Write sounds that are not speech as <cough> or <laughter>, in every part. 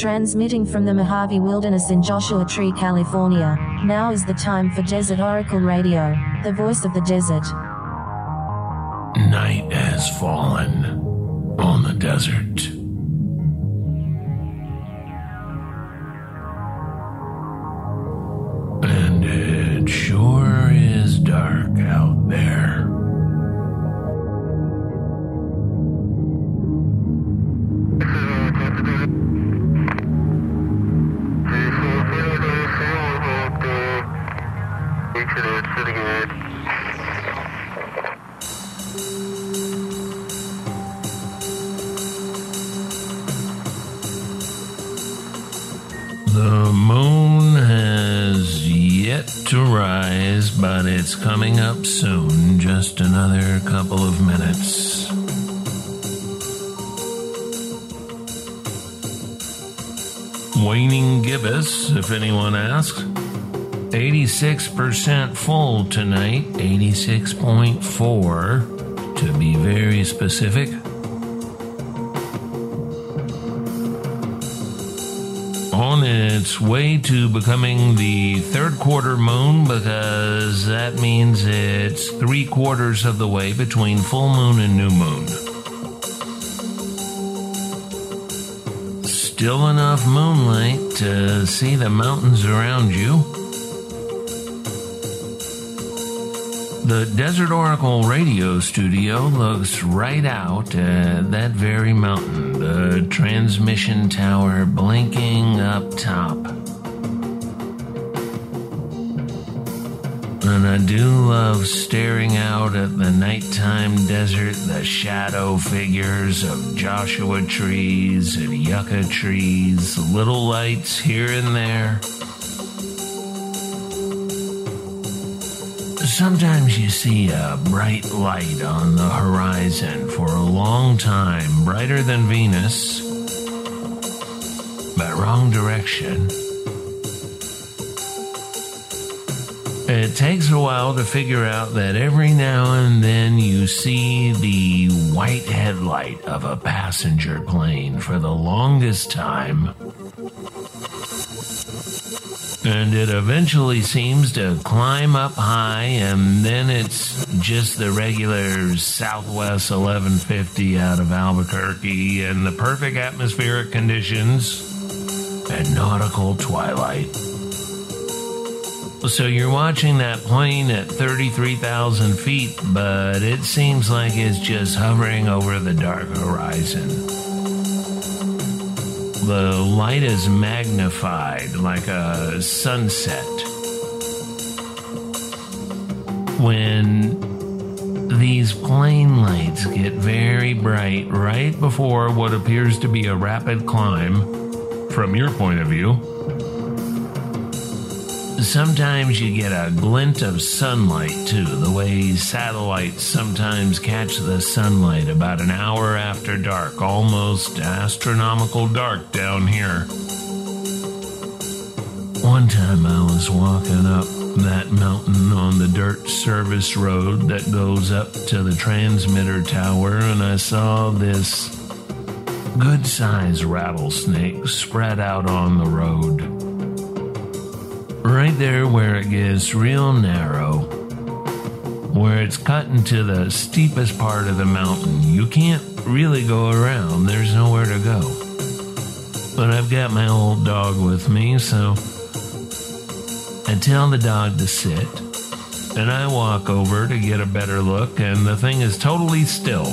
Transmitting from the Mojave Wilderness in Joshua Tree, California, now is the time for Desert Oracle Radio, the voice of the desert. Night has fallen on the desert. The moon has yet to rise, but it's coming up soon. Just another couple of minutes. Waning gibbous, if anyone asks. 86% full tonight, 86.4 to be very specific. On its way to becoming the third quarter moon because that means it's three quarters of the way between full moon and new moon. Still enough moonlight to see the mountains around you. The Desert Oracle radio studio looks right out at that very mountain, the transmission tower blinking up top. And I do love staring out at the nighttime desert, the shadow figures of Joshua trees and yucca trees, little lights here and there. Sometimes you see a bright light on the horizon for a long time, brighter than Venus, but wrong direction. It takes a while to figure out that every now and then you see the white headlight of a passenger plane for the longest time. And it eventually seems to climb up high, and then it's just the regular Southwest 1150 out of Albuquerque and the perfect atmospheric conditions and nautical twilight. So you're watching that plane at 33,000 feet, but it seems like it's just hovering over the dark horizon. The light is magnified like a sunset. When these plane lights get very bright right before what appears to be a rapid climb, from your point of view, sometimes you get a glint of sunlight too, the way satellites sometimes catch the sunlight about an hour after dark, almost astronomical dark down here. One time I was walking up that mountain on the dirt service road that goes up to the transmitter tower, and I saw this good sized rattlesnake spread out on the road right there where it gets real narrow, where it's cut into the steepest part of the mountain. You can't really go around, there's nowhere to go. But I've got my old dog with me, so I tell the dog to sit, and I walk over to get a better look, and the thing is totally still.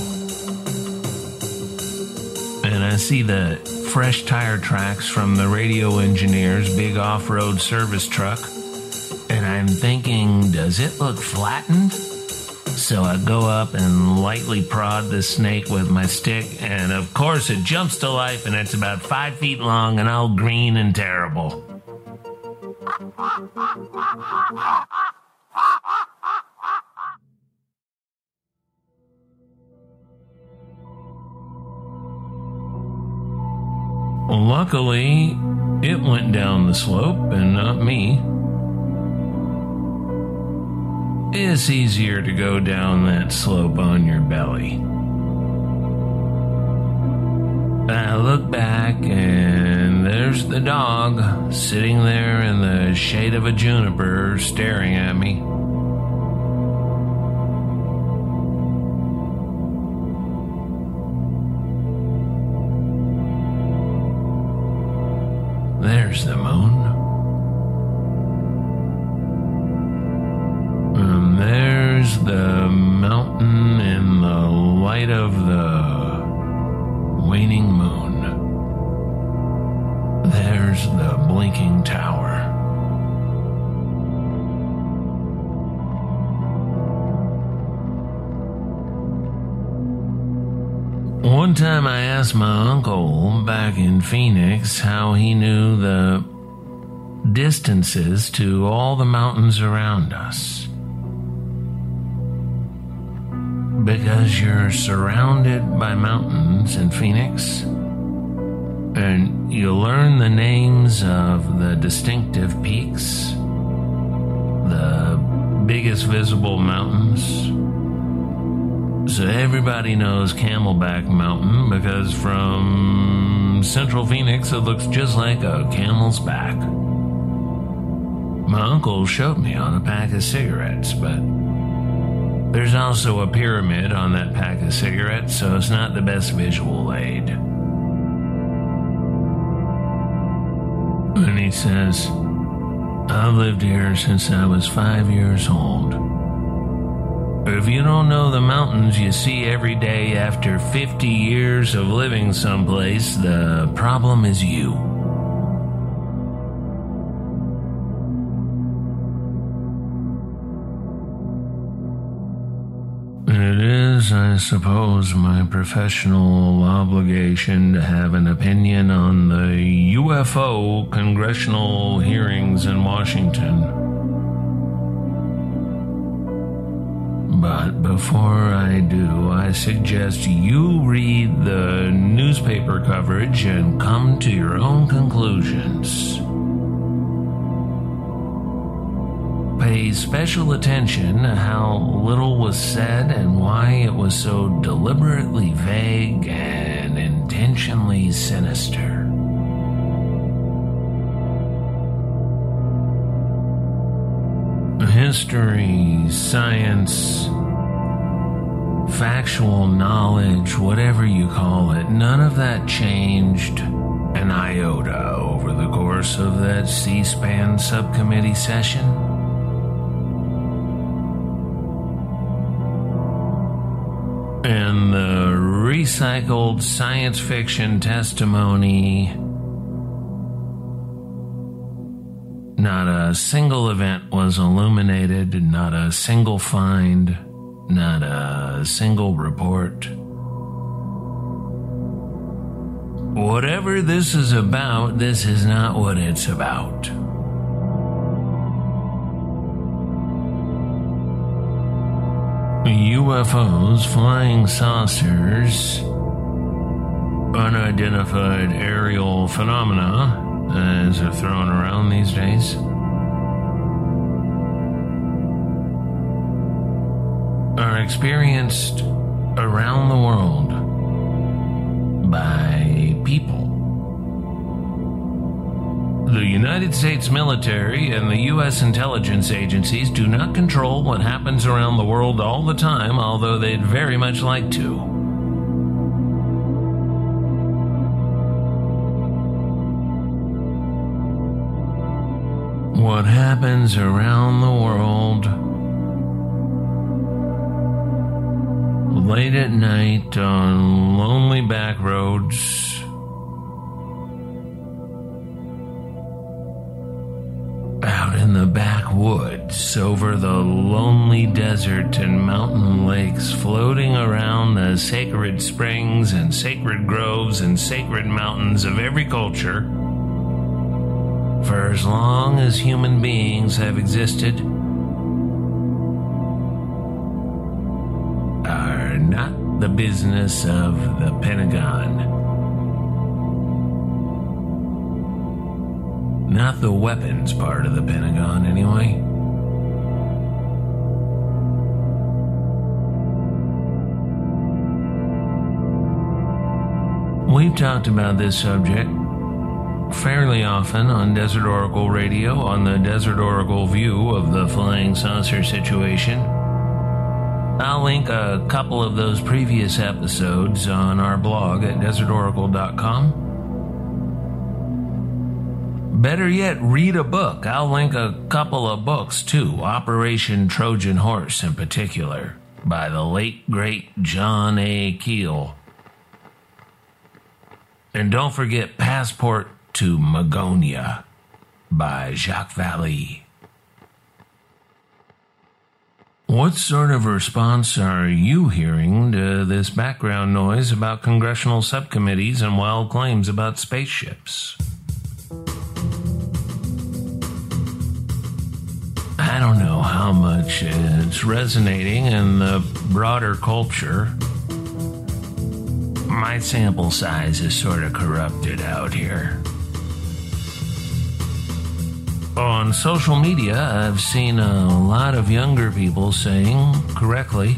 And I see the fresh tire tracks from the radio engineer's big off road service truck. And I'm thinking, does it look flattened? So I go up and lightly prod the snake with my stick, and of course it jumps to life and it's about five feet long and all green and terrible. <laughs> Luckily, it went down the slope and not me. It's easier to go down that slope on your belly. I look back and there's the dog sitting there in the shade of a juniper staring at me. The moon. Asked my uncle back in Phoenix how he knew the distances to all the mountains around us. Because you're surrounded by mountains in Phoenix, and you learn the names of the distinctive peaks, the biggest visible mountains. So everybody knows Camelback Mountain because from central Phoenix it looks just like a camel's back. My uncle showed me on a pack of cigarettes, but there's also a pyramid on that pack of cigarettes, so it's not the best visual aid. And he says, I've lived here since I was five years old. If you don't know the mountains you see every day after 50 years of living someplace, the problem is you. It is, I suppose, my professional obligation to have an opinion on the UFO congressional hearings in Washington. But before I do, I suggest you read the newspaper coverage and come to your own conclusions. Pay special attention to how little was said and why it was so deliberately vague and intentionally sinister. History, science, factual knowledge, whatever you call it, none of that changed an iota over the course of that C SPAN subcommittee session. And the recycled science fiction testimony. Not a single event was illuminated, not a single find, not a single report. Whatever this is about, this is not what it's about. UFOs, flying saucers, unidentified aerial phenomena, as are thrown around these days. Are experienced around the world by people. The United States military and the U.S. intelligence agencies do not control what happens around the world all the time, although they'd very much like to. Happens around the world. Late at night on lonely back roads. Out in the backwoods over the lonely desert and mountain lakes floating around the sacred springs and sacred groves and sacred mountains of every culture for as long as human beings have existed are not the business of the Pentagon. Not the weapons part of the Pentagon, anyway. We've talked about this subject fairly often on Desert Oracle Radio on the Desert Oracle view of the flying saucer situation. I'll link a couple of those previous episodes on our blog at desertoracle.com. Better yet, read a book. I'll link a couple of books too, Operation Trojan Horse in particular, by the late great John A. Keel. And don't forget Passport to Magonia by Jacques Vallée. What sort of response are you hearing to this background noise about congressional subcommittees and wild claims about spaceships? I don't know how much it's resonating in the broader culture. My sample size is sort of corrupted out here. On social media, I've seen a lot of younger people saying, correctly,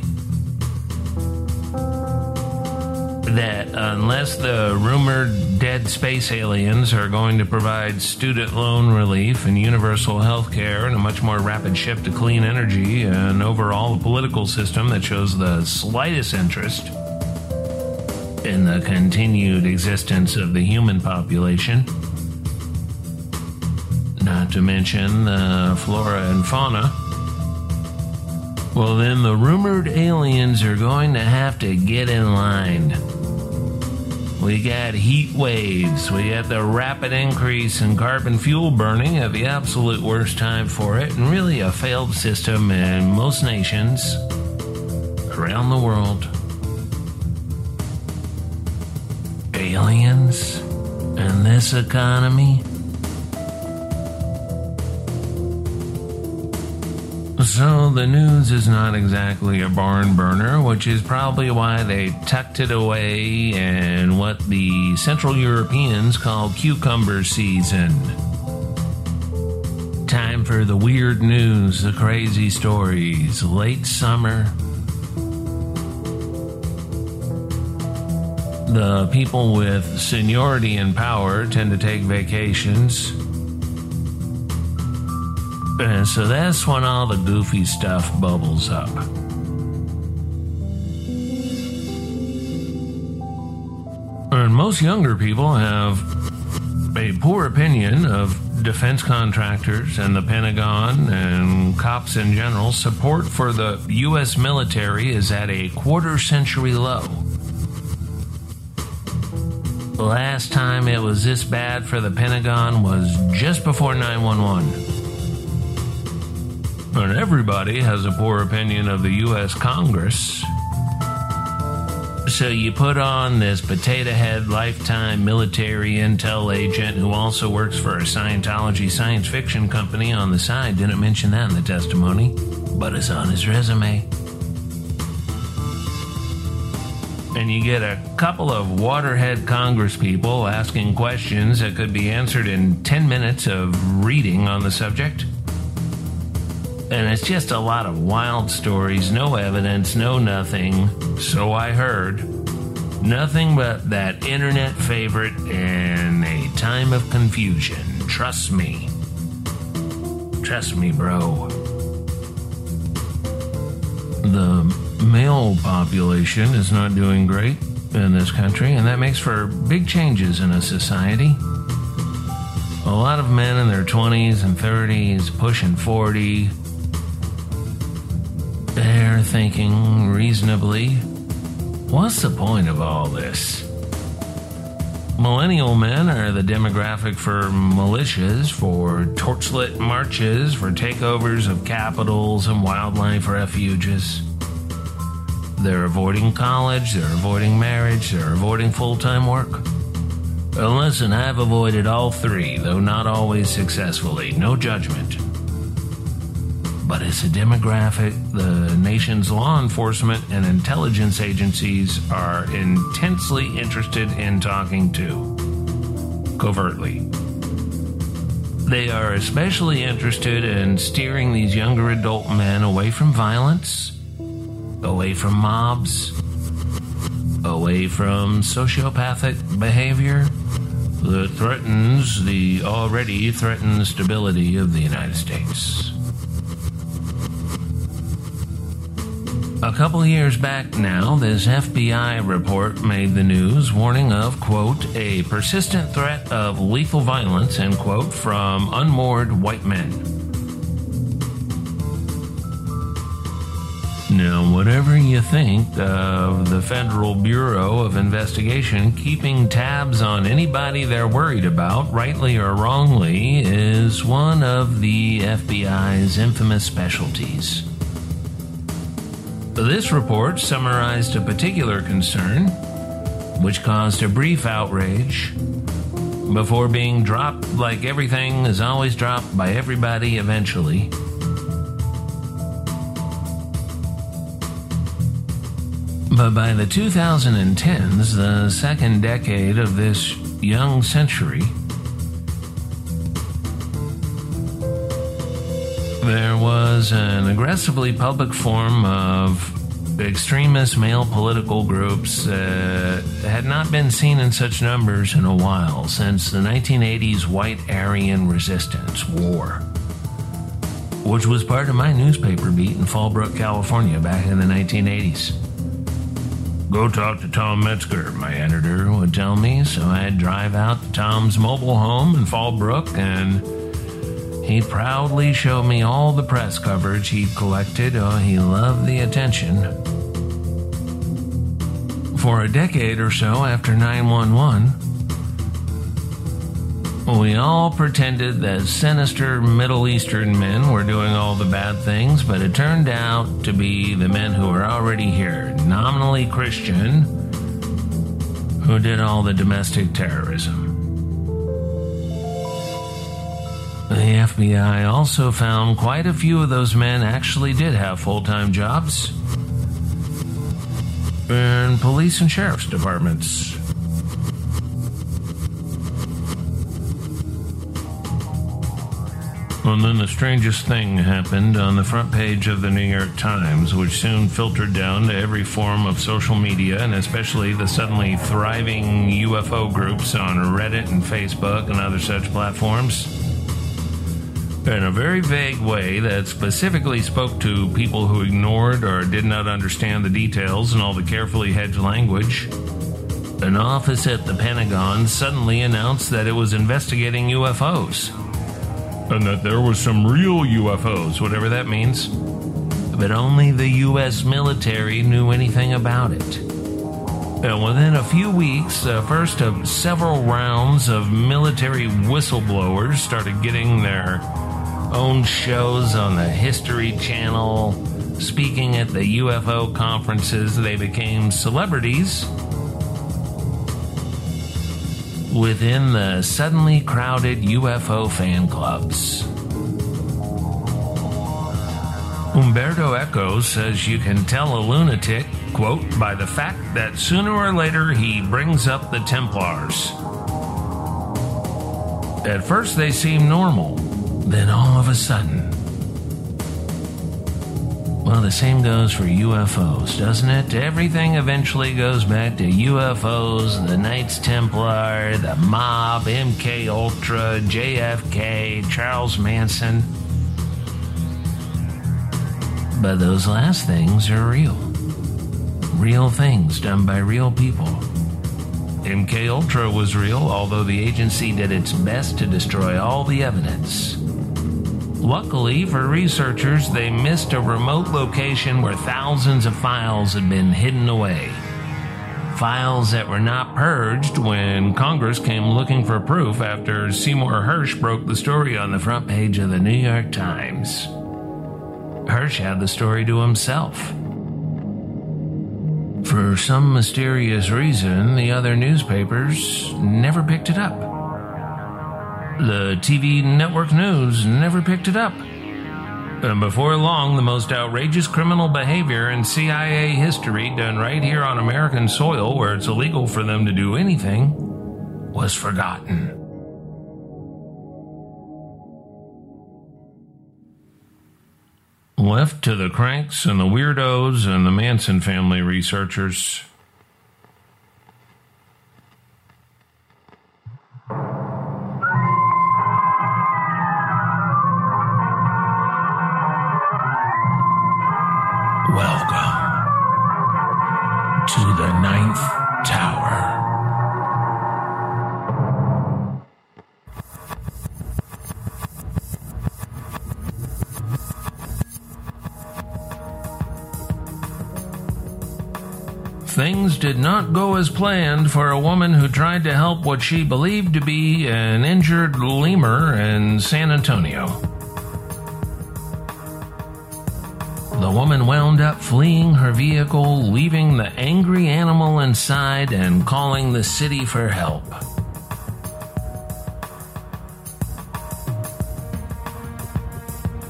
that unless the rumored dead space aliens are going to provide student loan relief and universal health care and a much more rapid shift to clean energy and overall a political system that shows the slightest interest in the continued existence of the human population, not to mention the flora and fauna. Well, then the rumored aliens are going to have to get in line. We got heat waves. We got the rapid increase in carbon fuel burning at the absolute worst time for it, and really a failed system in most nations around the world. Aliens And this economy? So the news is not exactly a barn burner, which is probably why they tucked it away in what the Central Europeans call cucumber season. Time for the weird news, the crazy stories, late summer. The people with seniority and power tend to take vacations. And so that's when all the goofy stuff bubbles up. And most younger people have a poor opinion of defense contractors and the Pentagon and cops in general. Support for the U.S. military is at a quarter century low. The last time it was this bad for the Pentagon was just before 911. And everybody has a poor opinion of the U.S. Congress. So you put on this potato head lifetime military intel agent who also works for a Scientology science fiction company on the side. Didn't mention that in the testimony, but it's on his resume. And you get a couple of waterhead Congress people asking questions that could be answered in 10 minutes of reading on the subject. And it's just a lot of wild stories, no evidence, no nothing. So I heard. Nothing but that internet favorite in a time of confusion. Trust me. Trust me, bro. The male population is not doing great in this country, and that makes for big changes in a society. A lot of men in their 20s and 30s, pushing 40, they're thinking reasonably, what's the point of all this? Millennial men are the demographic for militias, for torchlit marches, for takeovers of capitals and wildlife refuges. They're avoiding college, they're avoiding marriage, they're avoiding full time work. And listen, I've avoided all three, though not always successfully. No judgment but it's a demographic the nation's law enforcement and intelligence agencies are intensely interested in talking to, covertly. They are especially interested in steering these younger adult men away from violence, away from mobs, away from sociopathic behavior, that threatens the already threatened stability of the United States. A couple years back now, this FBI report made the news warning of, quote, a persistent threat of lethal violence, end quote, from unmoored white men. Now, whatever you think of the Federal Bureau of Investigation, keeping tabs on anybody they're worried about, rightly or wrongly, is one of the FBI's infamous specialties. This report summarized a particular concern, which caused a brief outrage before being dropped like everything is always dropped by everybody eventually. But by the 2010s, the second decade of this young century, there was an aggressively public form of extremist male political groups uh, had not been seen in such numbers in a while since the 1980s White Aryan Resistance War, which was part of my newspaper beat in Fallbrook, California back in the 1980s. Go talk to Tom Metzger, my editor would tell me, so I'd drive out to Tom's mobile home in Fallbrook and He'd proudly show me all the press coverage he'd collected. Oh, he loved the attention. For a decade or so after 911, we all pretended that sinister Middle Eastern men were doing all the bad things, but it turned out to be the men who were already here, nominally Christian, who did all the domestic terrorism. The FBI also found quite a few of those men actually did have full time jobs in police and sheriff's departments. And then the strangest thing happened on the front page of the New York Times, which soon filtered down to every form of social media and especially the suddenly thriving UFO groups on Reddit and Facebook and other such platforms in a very vague way that specifically spoke to people who ignored or did not understand the details and all the carefully hedged language. An office at the Pentagon suddenly announced that it was investigating UFOs. And that there was some real UFOs, whatever that means. But only the U.S. military knew anything about it. And within a few weeks, the first of several rounds of military whistleblowers started getting their own shows on the History Channel, speaking at the UFO conferences. They became celebrities within the suddenly crowded UFO fan clubs. Umberto Eco says you can tell a lunatic, quote, by the fact that sooner or later he brings up the Templars. At first they seem normal, then all of a sudden, well, the same goes for UFOs, doesn't it? Everything eventually goes back to UFOs, the Knights Templar, the mob, MK Ultra, JFK, Charles Manson. But those last things are real. Real things done by real people. MK Ultra was real, although the agency did its best to destroy all the evidence. Luckily for researchers, they missed a remote location where thousands of files had been hidden away. Files that were not purged when Congress came looking for proof after Seymour Hersh broke the story on the front page of the New York Times. Hersh had the story to himself. For some mysterious reason, the other newspapers never picked it up. The TV network news never picked it up. And before long, the most outrageous criminal behavior in CIA history done right here on American soil, where it's illegal for them to do anything, was forgotten. Left to the cranks and the weirdos and the Manson family researchers, Welcome to the Ninth Tower. Things did not go as planned for a woman who tried to help what she believed to be an injured lemur in San Antonio. Fleeing her vehicle, leaving the angry animal inside and calling the city for help.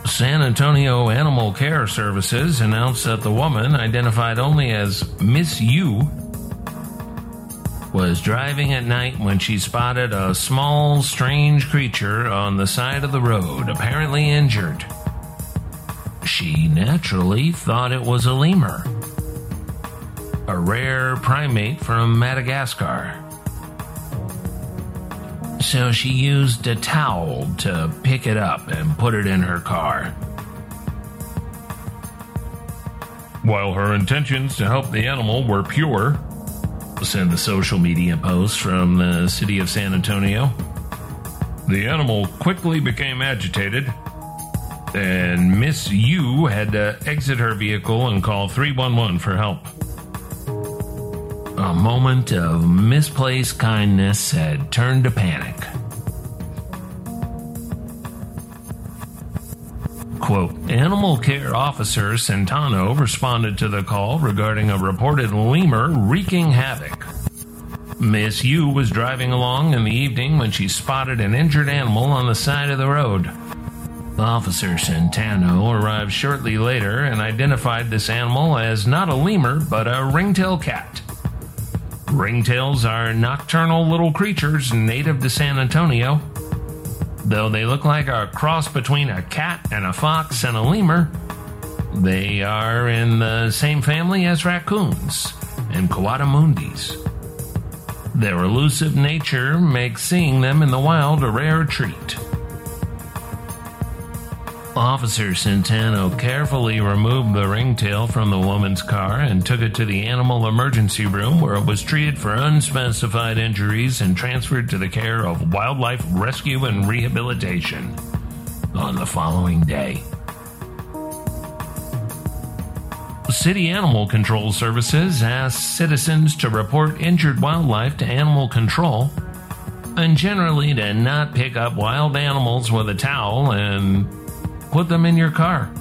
San Antonio Animal Care Services announced that the woman, identified only as Miss U, was driving at night when she spotted a small, strange creature on the side of the road, apparently injured. She naturally thought it was a lemur, a rare primate from Madagascar so she used a towel to pick it up and put it in her car. While her intentions to help the animal were pure, said the social media post from the city of San Antonio, the animal quickly became agitated, and Miss U had to exit her vehicle and call 311 for help. A moment of misplaced kindness had turned to panic. Quote, Animal care officer Centano responded to the call regarding a reported lemur wreaking havoc. Miss U was driving along in the evening when she spotted an injured animal on the side of the road. Officer Centano arrived shortly later and identified this animal as not a lemur but a ringtail cat. Ringtails are nocturnal little creatures native to San Antonio. Though they look like a cross between a cat and a fox and a lemur, they are in the same family as raccoons and coatimundis. Their elusive nature makes seeing them in the wild a rare treat. Officer Centano carefully removed the ringtail from the woman's car and took it to the animal emergency room where it was treated for unspecified injuries and transferred to the care of Wildlife Rescue and Rehabilitation on the following day. City Animal Control Services asked citizens to report injured wildlife to animal control and generally to not pick up wild animals with a towel and Put them in your car.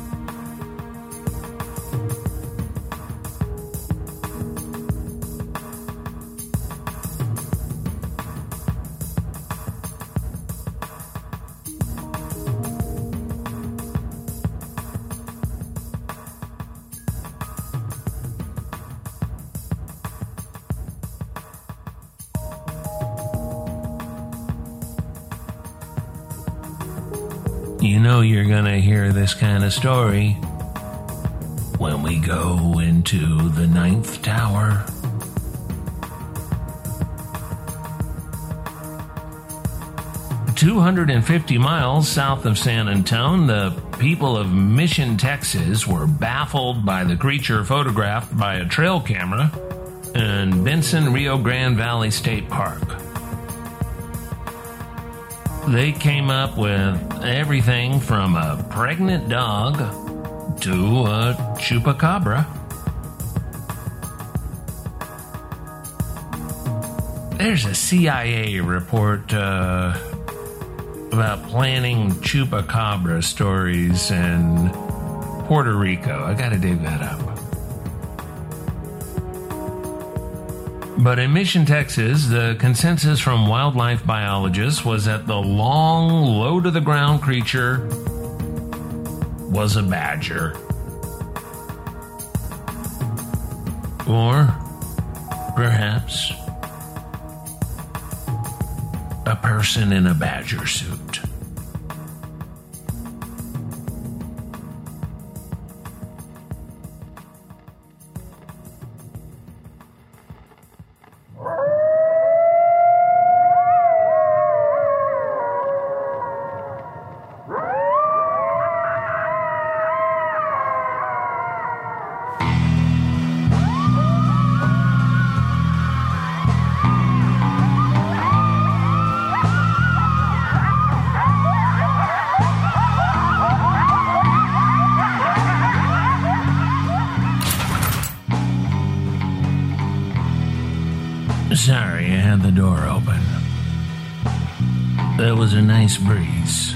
Gonna hear this kind of story when we go into the ninth tower. Two hundred and fifty miles south of San Antone, the people of Mission, Texas were baffled by the creature photographed by a trail camera in Bentsen Rio Grande Valley State Park they came up with everything from a pregnant dog to a chupacabra. There's a CIA report uh, about planning chupacabra stories in Puerto Rico. I gotta dig that up. But in Mission, Texas, the consensus from wildlife biologists was that the long, low to the ground creature was a badger. Or perhaps a person in a badger suit. Had the door open. There was a nice breeze.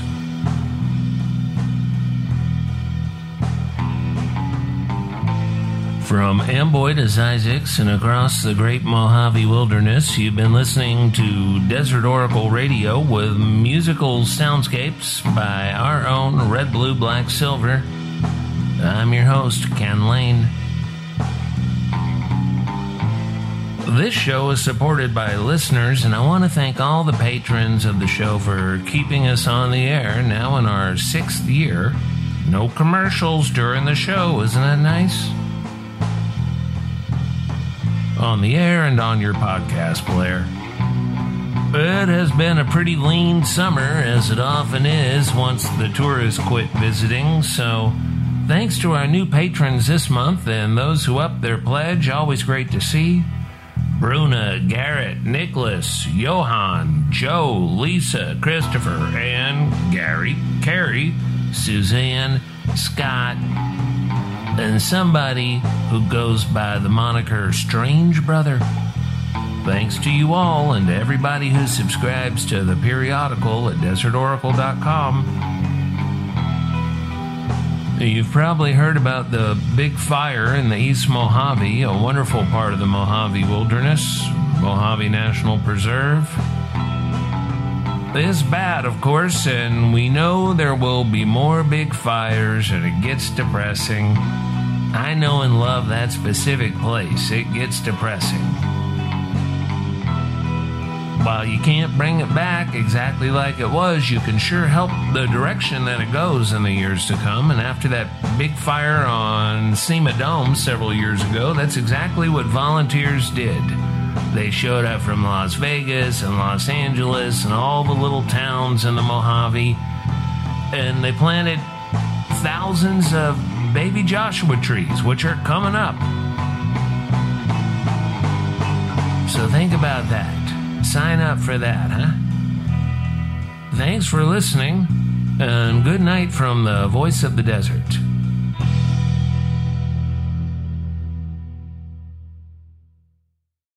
From Amboy to Zzyzx and across the great Mojave Wilderness, you've been listening to Desert Oracle Radio with musical soundscapes by our own Red, Blue, Black, Silver. I'm your host, Ken Layne. This show is supported by listeners, and I want to thank all the patrons of the show for keeping us on the air now in our sixth year. No commercials during the show, isn't that nice? On the air and on your podcast player. It has been a pretty lean summer, as it often is once the tourists quit visiting, so thanks to our new patrons this month and those who upped their pledge, always great to see. Bruna, Garrett, Nicholas, Johan, Joe, Lisa, Christopher, and Gary, Carrie, Suzanne, Scott, and somebody who goes by the moniker Strange Brother. Thanks to you all and to everybody who subscribes to the periodical at desertoracle.com. You've probably heard about the big fire in the East Mojave, a wonderful part of the Mojave Wilderness, Mojave National Preserve. It's bad, of course, and we know there will be more big fires, and it gets depressing. I know and love that specific place. It gets depressing. While you can't bring it back exactly like it was, you can sure help the direction that it goes in the years to come. And after that big fire on Cima Dome several years ago, that's exactly what volunteers did. They showed up from Las Vegas and Los Angeles and all the little towns in the Mojave, and they planted thousands of baby Joshua trees, which are coming up. So think about that. Sign up for that, huh? Thanks for listening, and good night from the voice of the desert.